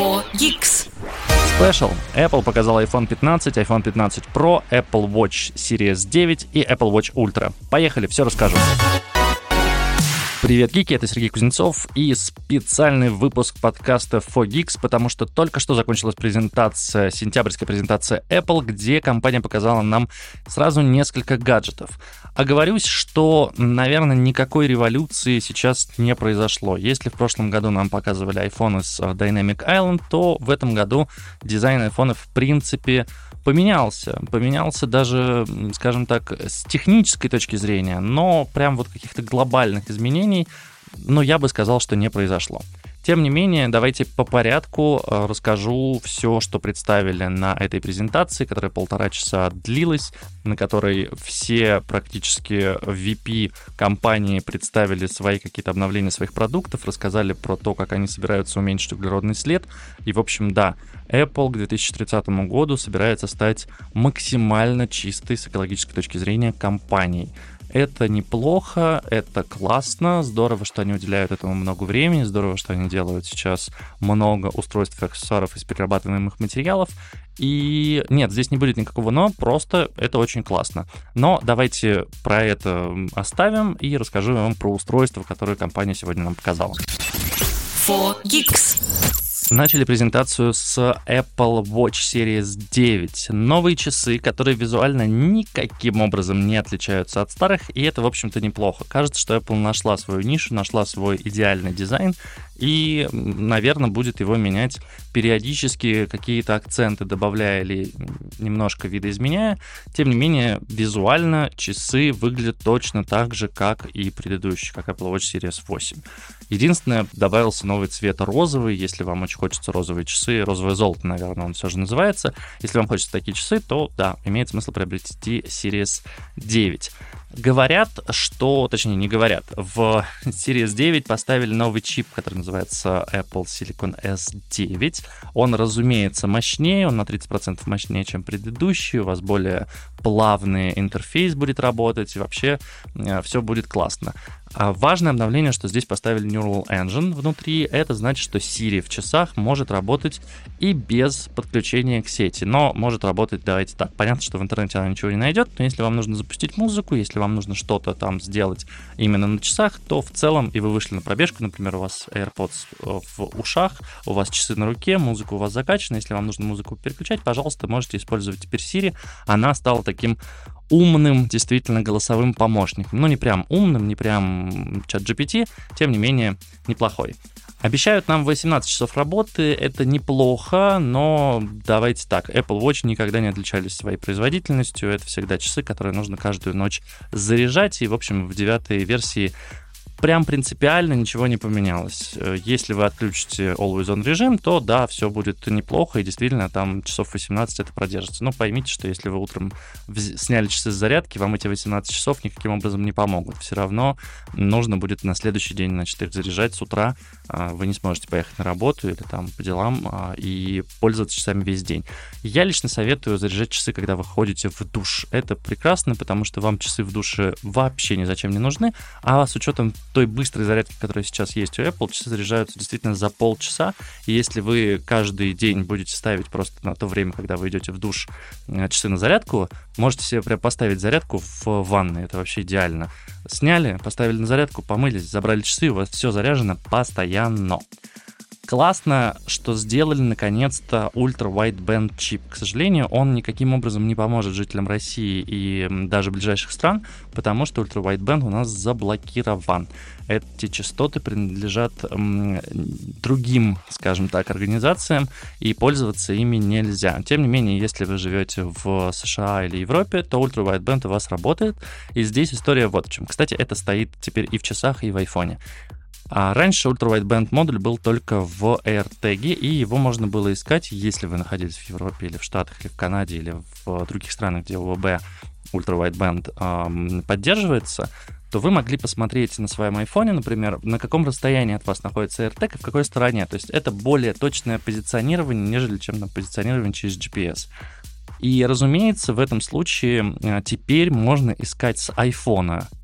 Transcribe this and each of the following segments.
4 Geeks. Special. Apple показал iPhone 15, iPhone 15 Pro, Apple Watch Series 9 и Apple Watch Ultra. Поехали, все расскажу. Привет, гики, это Сергей Кузнецов и специальный выпуск подкаста 4Geeks, потому что только что закончилась презентация, сентябрьская презентация Apple, где компания показала нам сразу несколько гаджетов. Оговорюсь, что, наверное, никакой революции сейчас не произошло. Если в прошлом году нам показывали iPhone с Dynamic Island, то в этом году дизайн iPhone в принципе поменялся. Поменялся даже, скажем так, с технической точки зрения, но прям вот каких-то глобальных изменений, ну, я бы сказал, что не произошло. Тем не менее, давайте по порядку э, расскажу все, что представили на этой презентации, которая полтора часа длилась, на которой все практически VP компании представили свои какие-то обновления своих продуктов, рассказали про то, как они собираются уменьшить углеродный след. И, в общем, да, Apple к 2030 году собирается стать максимально чистой с экологической точки зрения компанией. Это неплохо, это классно, здорово, что они уделяют этому много времени, здорово, что они делают сейчас много устройств и аксессуаров из перерабатываемых материалов. И нет, здесь не будет никакого но, просто это очень классно. Но давайте про это оставим и расскажу вам про устройство, которое компания сегодня нам показала. 4 Geeks. Начали презентацию с Apple Watch Series 9. Новые часы, которые визуально никаким образом не отличаются от старых, и это, в общем-то, неплохо. Кажется, что Apple нашла свою нишу, нашла свой идеальный дизайн, и, наверное, будет его менять периодически, какие-то акценты добавляя или немножко видоизменяя. Тем не менее, визуально часы выглядят точно так же, как и предыдущие, как Apple Watch Series 8. Единственное, добавился новый цвет розовый, если вам очень хочется розовые часы, розовое золото, наверное, он все же называется. Если вам хочется такие часы, то да, имеет смысл приобрести Series 9. Говорят, что, точнее, не говорят, в Series 9 поставили новый чип, который называется Apple Silicon S9. Он, разумеется, мощнее, он на 30% мощнее, чем предыдущий, у вас более плавный интерфейс будет работать, и вообще э, все будет классно. А важное обновление, что здесь поставили Neural Engine внутри, это значит, что Siri в часах может работать и без подключения к сети, но может работать, давайте так, понятно, что в интернете она ничего не найдет, но если вам нужно запустить музыку, если вам нужно что-то там сделать именно на часах, то в целом, и вы вышли на пробежку, например, у вас AirPods э, в ушах, у вас часы на руке, музыка у вас закачана, если вам нужно музыку переключать, пожалуйста, можете использовать теперь Siri, она стала таким умным, действительно голосовым помощником. Ну, не прям умным, не прям чат GPT, тем не менее, неплохой. Обещают нам 18 часов работы, это неплохо, но давайте так, Apple Watch никогда не отличались своей производительностью, это всегда часы, которые нужно каждую ночь заряжать, и, в общем, в девятой версии прям принципиально ничего не поменялось. Э, если вы отключите Always On режим, то да, все будет неплохо, и действительно там часов 18 это продержится. Но поймите, что если вы утром сняли часы с зарядки, вам эти 18 часов никаким образом не помогут. Все равно нужно будет на следующий день, значит, их заряжать с утра. А, вы не сможете поехать на работу или там по делам а, и пользоваться часами весь день. Я лично советую заряжать часы, когда вы ходите в душ. Это прекрасно, потому что вам часы в душе вообще ни зачем не нужны, а с учетом той быстрой зарядки, которая сейчас есть у Apple, часы заряжаются действительно за полчаса. И если вы каждый день будете ставить просто на то время, когда вы идете в душ, э, часы на зарядку, можете себе прям поставить зарядку в ванной. Это вообще идеально. Сняли, поставили на зарядку, помылись, забрали часы, у вас все заряжено постоянно. Классно, что сделали наконец-то Wideband чип. К сожалению, он никаким образом не поможет жителям России и даже ближайших стран, потому что Wideband у нас заблокирован. Эти частоты принадлежат м, другим, скажем так, организациям, и пользоваться ими нельзя. Тем не менее, если вы живете в США или Европе, то Wideband у вас работает. И здесь история вот в чем. Кстати, это стоит теперь и в часах, и в айфоне. А раньше ультравайтбенд модуль был только в AirTag, и его можно было искать, если вы находились в Европе или в Штатах, или в Канаде, или в других странах, где УВБ ультравайтбенд эм, поддерживается, то вы могли посмотреть на своем айфоне, например, на каком расстоянии от вас находится AirTag и в какой стороне. То есть это более точное позиционирование, нежели чем на позиционирование через GPS. И, разумеется, в этом случае э, теперь можно искать с айфона э,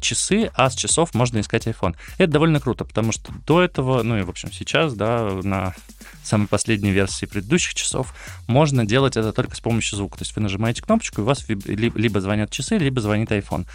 часы, а с часов можно искать iPhone. Это довольно круто, потому что до этого, ну и, в общем, сейчас, да, на самой последней версии предыдущих часов, можно делать это только с помощью звука. То есть вы нажимаете кнопочку, и у вас либо звонят часы, либо звонит iPhone.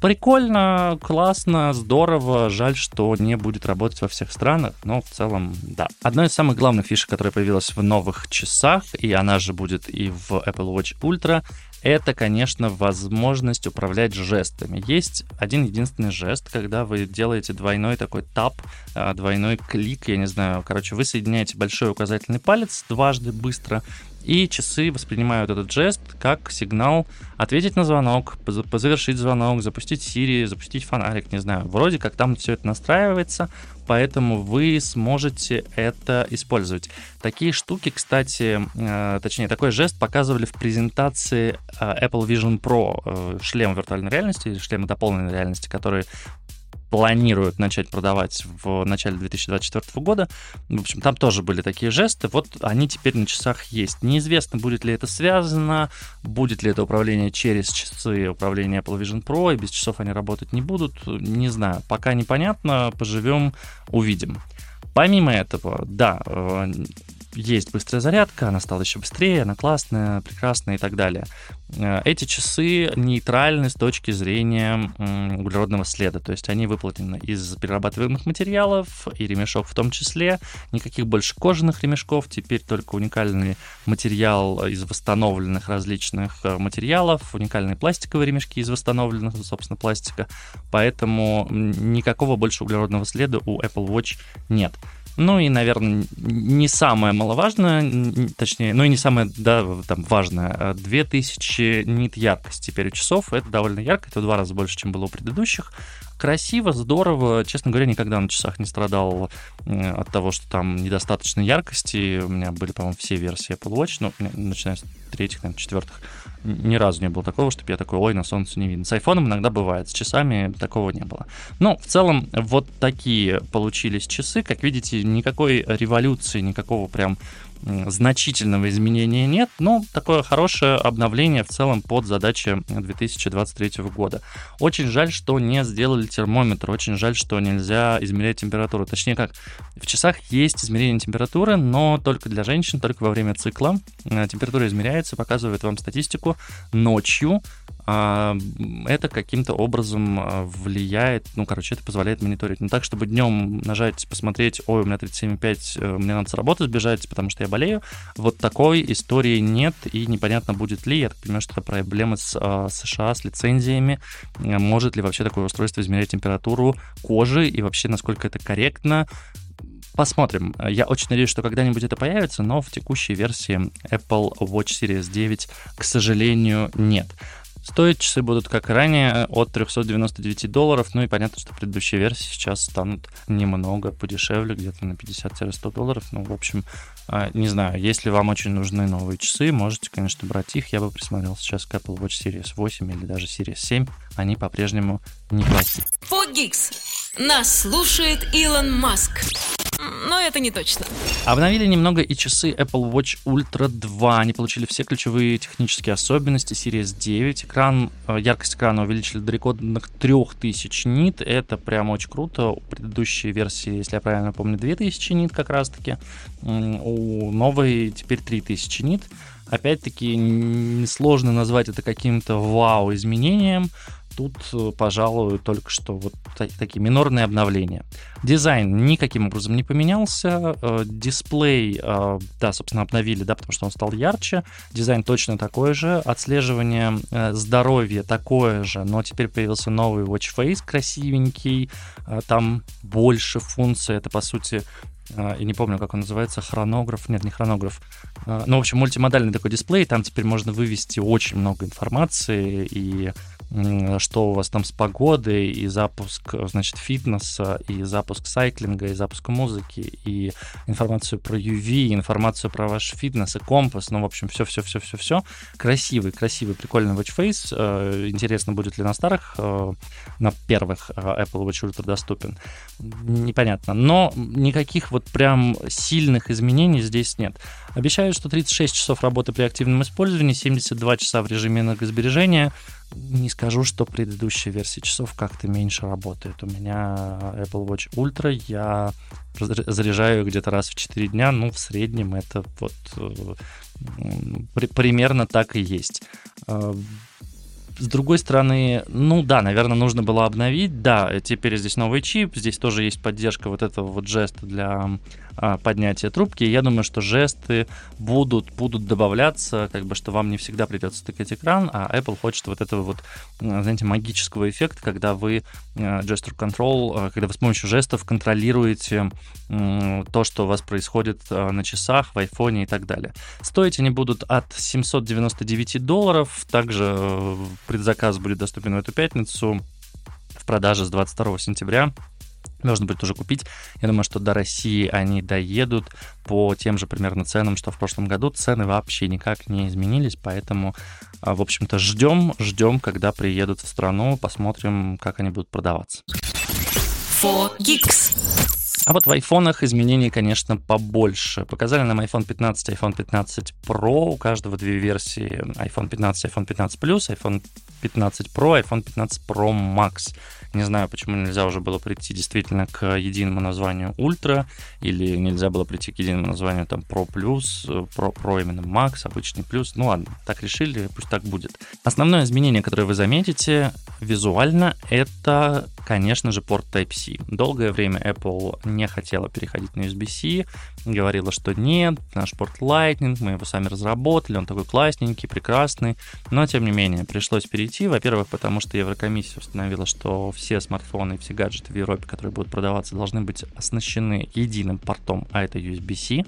Прикольно, классно, здорово. Жаль, что не будет работать во всех странах, но в целом, да. Одна из самых главных фишек, которая появилась в новых часах, и она же будет и в Apple Watch Ultra, это, конечно, возможность управлять жестами. Есть один единственный жест, когда вы делаете двойной такой тап, а, двойной клик, я не знаю, короче, вы соединяете большой указательный палец дважды быстро, и часы воспринимают этот жест как сигнал ответить на звонок, завершить звонок, запустить Siri, запустить фонарик, не знаю. Вроде как там все это настраивается, поэтому вы сможете это использовать. Такие штуки, кстати, э, точнее, такой жест показывали в презентации э, Apple Vision Pro, э, шлем виртуальной реальности, шлем дополненной реальности, который планируют начать продавать в начале 2024 года. В общем, там тоже были такие жесты. Вот они теперь на часах есть. Неизвестно, будет ли это связано, будет ли это управление через часы управления Apple Vision Pro, и без часов они работать не будут. Не знаю. Пока непонятно. Поживем, увидим. Помимо этого, да, э, есть быстрая зарядка, она стала еще быстрее, она классная, прекрасная и так далее. Э, эти часы нейтральны с точки зрения углеродного следа, то есть они выполнены из перерабатываемых материалов и ремешок в том числе. Никаких больше кожаных ремешков, теперь только уникальный материал из восстановленных различных э, материалов, уникальные пластиковые ремешки из восстановленных, собственно, пластика, поэтому никакого больше углеродного следа у Apple Watch нет. Ну и, наверное, не самое маловажное, точнее, ну и не самое, да, там, важное, 2000 а нит яркость теперь у часов, это довольно ярко, это в два раза больше, чем было у предыдущих. Красиво, здорово. Честно говоря, никогда на часах не страдал от того, что там недостаточно яркости. У меня были, по-моему, все версии Apple Watch, ну, начиная с третьих, наверное, четвертых. Ни разу не было такого, чтобы я такой, ой, на солнце не видно. С айфоном иногда бывает, с часами такого не было. Ну, в целом, вот такие получились часы. Как видите, никакой революции, никакого прям значительного изменения нет, но такое хорошее обновление в целом под задачи 2023 года. Очень жаль, что не сделали термометр, очень жаль, что нельзя измерять температуру. Точнее как, в часах есть измерение температуры, но только для женщин, только во время цикла. Э, температура измеряется, показывает вам статистику ночью, это каким-то образом а, влияет, ну, короче, это позволяет мониторить. Не так, чтобы днем нажать, посмотреть, ой, у меня 37,5, э, мне надо с работы сбежать, потому что я болею. Вот такой истории нет, и непонятно, будет ли. Я так понимаю, что это проблемы с а, США, с лицензиями. Э, может ли вообще такое устройство измерять температуру кожи, и вообще, насколько это корректно. Посмотрим. Я очень надеюсь, что когда-нибудь это появится, но в текущей версии Apple Watch Series 9, к сожалению, нет. Стоить часы будут, как ранее, от 399 долларов. Ну и понятно, что предыдущие версии сейчас станут немного подешевле, где-то на 50-100 долларов. Ну, в общем, а, не знаю, если вам очень нужны новые часы, можете, конечно, брать их. Я бы присмотрел сейчас к Apple Watch Series 8 или даже Series 7. Они по-прежнему неплохие. Фогикс. Нас слушает Илон Маск но это не точно. Обновили немного и часы Apple Watch Ultra 2. Они получили все ключевые технические особенности Series 9. Экран, э, яркость экрана увеличили до рекордных 3000 нит. Это прям очень круто. У предыдущей версии, если я правильно помню, 2000 нит как раз-таки. У новой теперь 3000 нит. Опять-таки, сложно назвать это каким-то вау-изменением. Тут, э, пожалуй, только что вот такие минорные обновления. Дизайн никаким образом не поменялся. Э, дисплей, э, да, собственно, обновили, да, потому что он стал ярче. Дизайн точно такой же. Отслеживание здоровья такое же, но теперь появился новый Watch Face красивенький. Там больше функций. Это, по сути, и не помню, как он называется, хронограф, нет, не хронограф, ну, в общем, мультимодальный такой дисплей, там теперь можно вывести очень много информации, и что у вас там с погодой, и запуск, значит, фитнеса, и запуск сайклинга, и запуск музыки, и информацию про UV, информацию про ваш фитнес и компас, ну, в общем, все-все-все-все-все. Красивый, красивый, прикольный watch э, Интересно, будет ли на старых, на первых Apple Watch Ultra доступен. Непонятно. Но никаких вот прям сильных изменений здесь нет. Обещают, что 36 часов работы при активном использовании, 72 часа в режиме энергосбережения. Не скажу, что предыдущая версия часов как-то меньше работает. У меня Apple Watch Ultra, я заряжаю где-то раз в 4 дня, ну, в среднем это вот э, примерно так и есть. С другой стороны, ну да, наверное, нужно было обновить. Да, теперь здесь новый чип, здесь тоже есть поддержка вот этого вот жеста для а, поднятия трубки. Я думаю, что жесты будут, будут добавляться, как бы, что вам не всегда придется тыкать экран, а Apple хочет вот этого вот, знаете, магического эффекта, когда вы а, gesture control, а, когда вы с помощью жестов контролируете то, что у вас происходит на часах, в айфоне и так далее. Стоить они будут от 799 долларов, также э, предзаказ будет доступен в эту пятницу в продаже с 22 сентября можно будет уже купить. Я думаю, что до России они доедут по тем же примерно ценам, что в прошлом году. Цены вообще никак не изменились, поэтому, а, в общем-то, ждем, ждем, когда приедут в страну, посмотрим, как они будут продаваться. 4Geeks. А вот в айфонах изменений, конечно, побольше. Показали нам iPhone 15, iPhone 15 Pro. У каждого две версии. iPhone 15, iPhone 15 Plus, iPhone 15 Pro, iPhone 15 Pro Max. Не знаю, почему нельзя уже было прийти действительно к единому названию Ultra, или нельзя было прийти к единому названию там Pro Plus, Pro, Pro именно Max, обычный Plus. Ну ладно, так решили, пусть так будет. Основное изменение, которое вы заметите визуально, это, конечно же, порт Type-C. Долгое время Apple не хотела переходить на USB-C, говорила, что нет, наш порт Lightning, мы его сами разработали, он такой классненький, прекрасный, но тем не менее пришлось перейти, во-первых, потому что Еврокомиссия установила, что все смартфоны и все гаджеты в Европе, которые будут продаваться, должны быть оснащены единым портом, а это USB-C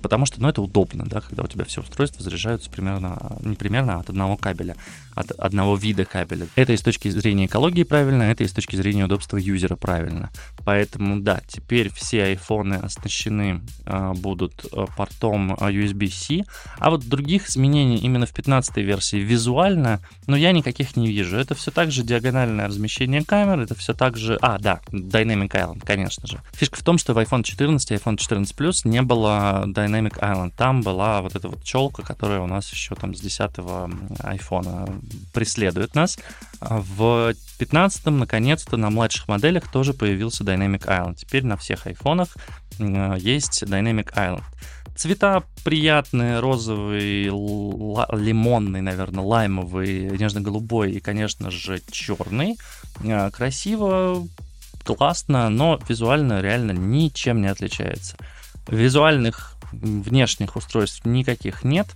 потому что, ну, это удобно, да, когда у тебя все устройства заряжаются примерно, не примерно, а от одного кабеля, от одного вида кабеля. Это и с точки зрения экологии правильно, это и с точки зрения удобства юзера правильно. Поэтому, да, теперь все айфоны оснащены э, будут а, портом USB-C, а вот других изменений именно в 15 версии визуально, ну, я никаких не вижу. Это все так же диагональное размещение камер, это все так же... А, да, Dynamic Island, конечно же. Фишка в том, что в iPhone 14 и iPhone 14 Plus не было Dynamic Island. Там была вот эта вот челка, которая у нас еще там с 10-го айфона преследует нас. В 15-м, наконец-то, на младших моделях тоже появился Dynamic Island. Теперь на всех айфонах есть Dynamic Island. Цвета приятные, розовый, лимонный, наверное, лаймовый, нежно-голубой и, конечно же, черный. А, красиво, классно, но визуально реально ничем не отличается. Визуальных внешних устройств никаких нет.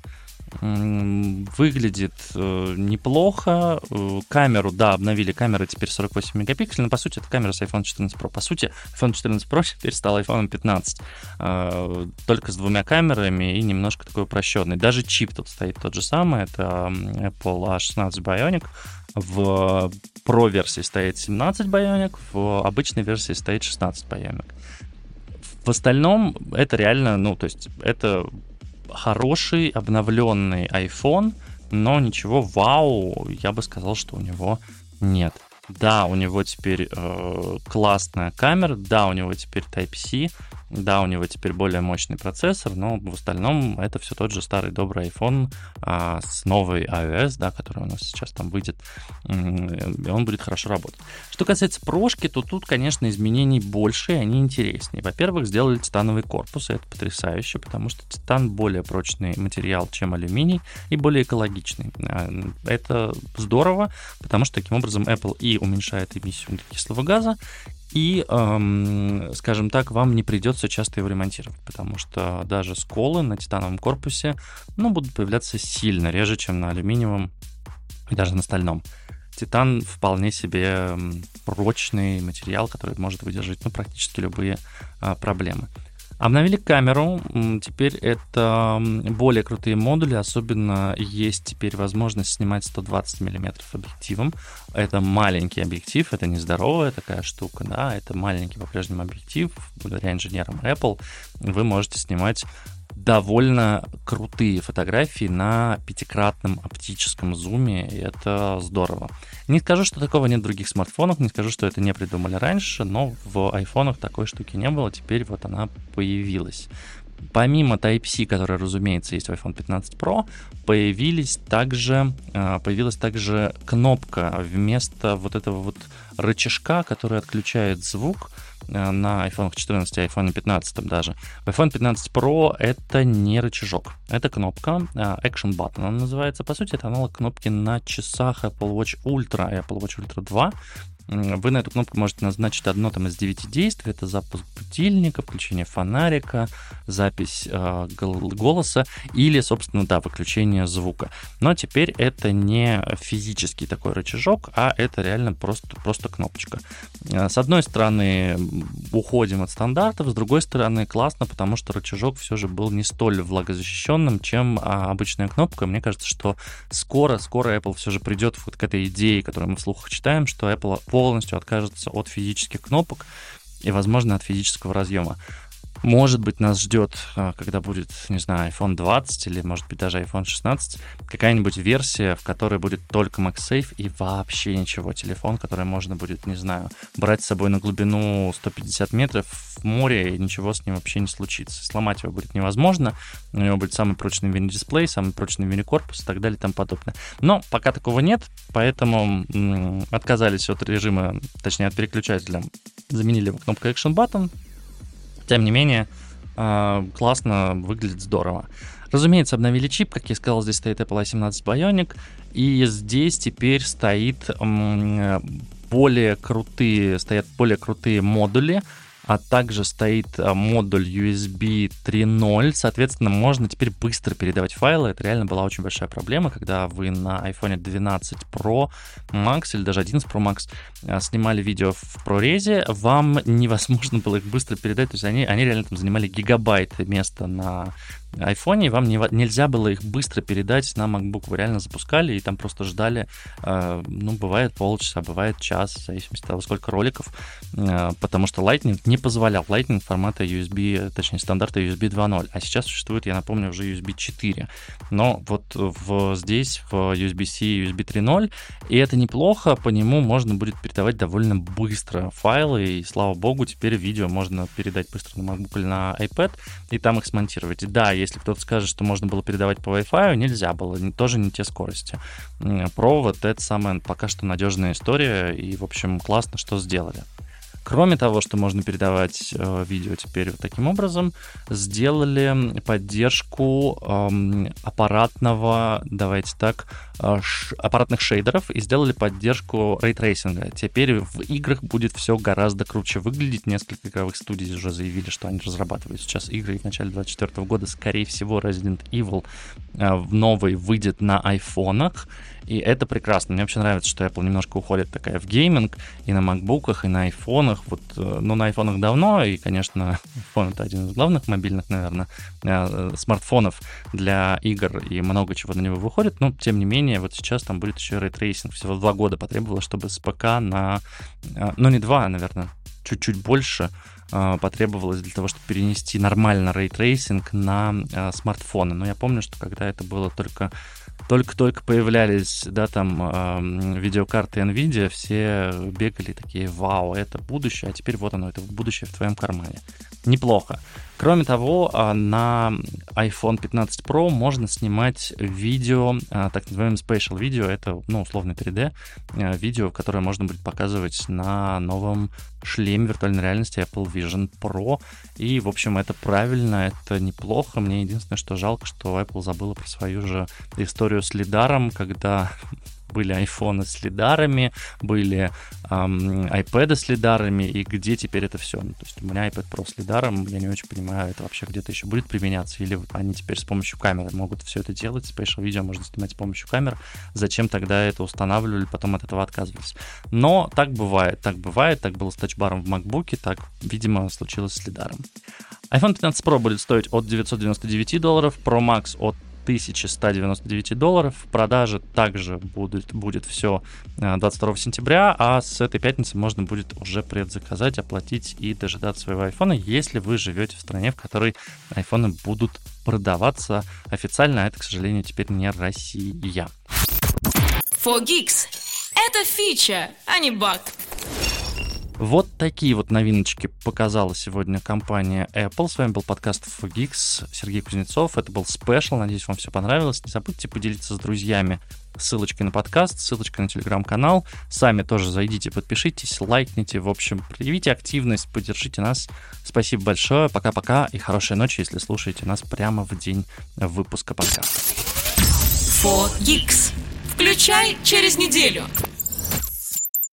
Выглядит э, неплохо. Э, камеру, да, обновили камеры теперь 48 мегапикселей, но по сути это камера с iPhone 14 Pro. По сути, iPhone 14 Pro теперь стал iPhone 15. Э, только с двумя камерами и немножко такой упрощенный. Даже чип тут стоит тот же самый, это Apple A16 Bionic. В Pro версии стоит 17 Bionic, в обычной версии стоит 16 Bionic. В остальном это реально, ну, то есть это хороший обновленный iPhone, но ничего вау, я бы сказал, что у него нет. Да, у него теперь э, классная камера, да, у него теперь Type-C, да, у него теперь более мощный процессор, но в остальном это все тот же старый добрый iPhone а, с новой iOS, да, который у нас сейчас там выйдет, и он будет хорошо работать. Что касается прошки, то тут, конечно, изменений больше, и они интереснее. Во-первых, сделали титановый корпус, и это потрясающе, потому что титан более прочный материал, чем алюминий, и более экологичный. А, это здорово, потому что таким образом Apple и уменьшает эмиссию углекислого газа, и, эм, скажем так, вам не придется часто его ремонтировать, потому что даже сколы на титановом корпусе ну, будут появляться сильно реже, чем на алюминиевом и даже на стальном. Титан вполне себе прочный материал, который может выдержать ну, практически любые а, проблемы. Обновили камеру, теперь это более крутые модули, особенно есть теперь возможность снимать 120 мм объективом. Это маленький объектив, это нездоровая такая штука, да, это маленький по-прежнему объектив, благодаря инженерам Apple вы можете снимать довольно крутые фотографии на пятикратном оптическом зуме, и это здорово. Не скажу, что такого нет в других смартфонах, не скажу, что это не придумали раньше, но в айфонах такой штуки не было, теперь вот она появилась. Помимо Type-C, который, разумеется, есть в iPhone 15 Pro, появились также, а, появилась также кнопка вместо вот этого вот рычажка, который отключает звук а, на iPhone 14 и iPhone 15 даже. В iPhone 15 Pro это не рычажок, это кнопка, а, Action Button она называется. По сути, это аналог кнопки на часах Apple Watch Ultra и Apple Watch Ultra 2, вы на эту кнопку можете назначить одно там из девяти действий. Это запуск будильника, включение фонарика, запись э, голоса или, собственно, да, выключение звука. Но теперь это не физический такой рычажок, а это реально просто, просто кнопочка. Э, с одной стороны, уходим от стандартов, с другой стороны, классно, потому что рычажок все же был не столь влагозащищенным, чем а, обычная кнопка. Мне кажется, что скоро, скоро Apple все же придет вот к этой идее, которую мы вслух читаем, что Apple полностью откажется от физических кнопок и, возможно, от физического разъема. Может быть, нас ждет, а, когда будет, не знаю, iPhone 20 или, может быть, даже iPhone 16, какая-нибудь версия, в которой будет только MagSafe и вообще ничего. Телефон, который можно будет, не знаю, брать с собой на глубину 150 метров в море, и ничего с ним вообще не случится. Сломать его будет невозможно. У него будет самый прочный мини-дисплей, самый прочный мини-корпус и так далее и тому подобное. Но пока такого нет, поэтому отказались от режима, точнее, от переключателя. Заменили его кнопкой Action Button, тем не менее, а, классно, выглядит здорово. Разумеется, обновили чип, как я сказал, здесь стоит Apple A17 Bionic, и здесь теперь стоит более крутые, стоят более крутые модули, а также стоит а, модуль USB 3.0, соответственно, можно теперь быстро передавать файлы. Это реально была очень большая проблема, когда вы на iPhone 12 Pro Max или даже 11 Pro Max а, снимали видео в ProRes, вам невозможно было их быстро передать, то есть они, они реально там занимали гигабайт места на и вам не, нельзя было их быстро передать на MacBook. Вы реально запускали и там просто ждали, э, ну, бывает полчаса, бывает час, в зависимости от того, сколько роликов, э, потому что Lightning не позволял. Lightning формата USB, точнее, стандарта USB 2.0, а сейчас существует, я напомню, уже USB 4. Но вот в, здесь в USB-C USB 3.0, и это неплохо, по нему можно будет передавать довольно быстро файлы, и слава богу, теперь видео можно передать быстро на MacBook или на iPad, и там их смонтировать. Да, если кто-то скажет, что можно было передавать по Wi-Fi, нельзя было, тоже не те скорости. Провод — это самая пока что надежная история, и, в общем, классно, что сделали. Кроме того, что можно передавать э, видео теперь вот таким образом, сделали поддержку э, аппаратного, давайте так, э, ш, аппаратных шейдеров и сделали поддержку ray tracing а. Теперь в играх будет все гораздо круче выглядеть. Несколько игровых студий уже заявили, что они разрабатывают сейчас игры, и в начале 2024 года, скорее всего, Resident Evil э, новый выйдет на айфонах. И это прекрасно. Мне вообще нравится, что Apple немножко уходит такая в гейминг и на макбуках, и на айфонах. Вот, э, ну, на айфонах давно, и, конечно, iPhone это один из главных мобильных, наверное, э, смартфонов для игр, и много чего на него выходит. Но, тем не менее, вот сейчас там будет еще ray tracing. Всего два года потребовалось, чтобы с ПК на... Э, ну, не два, наверное, чуть-чуть больше потребовалось для того, чтобы перенести нормально ray tracing на смартфоны. Но я помню, что когда это было только только-только появлялись, да, там э, видеокарты NVIDIA, все бегали такие, вау, это будущее, а теперь вот оно, это будущее в твоем кармане. Неплохо. Кроме того, а, на iPhone 15 Pro можно снимать видео, а, так называемое spatial видео, это, ну, условно 3D, а, видео, которое можно будет показывать на новом шлеме виртуальной реальности Apple Vision Pro. И, в общем, это правильно, это неплохо. Мне единственное, что жалко, что Apple забыла про свою же историю с лидаром, когда были айфоны с лидарами, были эм, iPad с лидарами, и где теперь это все? Ну, то есть у меня iPad Pro с лидаром, я не очень понимаю, это вообще где-то еще будет применяться, или они теперь с помощью камеры могут все это делать, спешл видео можно снимать с помощью камер, зачем тогда это устанавливали, потом от этого отказывались. Но так бывает, так бывает, так было с тачбаром в MacBook, так, видимо, случилось с лидаром. iPhone 15 Pro будет стоить от 999 долларов, Pro Max от 1199 долларов. В продаже также будет, будет все 22 сентября, а с этой пятницы можно будет уже предзаказать, оплатить и дожидаться своего айфона, если вы живете в стране, в которой айфоны будут продаваться официально, а это, к сожалению, теперь не Россия. 4Geeks. Это фича, а не баг. Вот такие вот новиночки показала сегодня компания Apple. С вами был подкаст Geeks, Сергей Кузнецов. Это был спешл. Надеюсь, вам все понравилось. Не забудьте поделиться с друзьями ссылочкой на подкаст, ссылочкой на телеграм-канал. Сами тоже зайдите, подпишитесь, лайкните. В общем, проявите активность, поддержите нас. Спасибо большое. Пока-пока и хорошей ночи, если слушаете нас прямо в день выпуска подкаста. 4Geeks. Включай через неделю.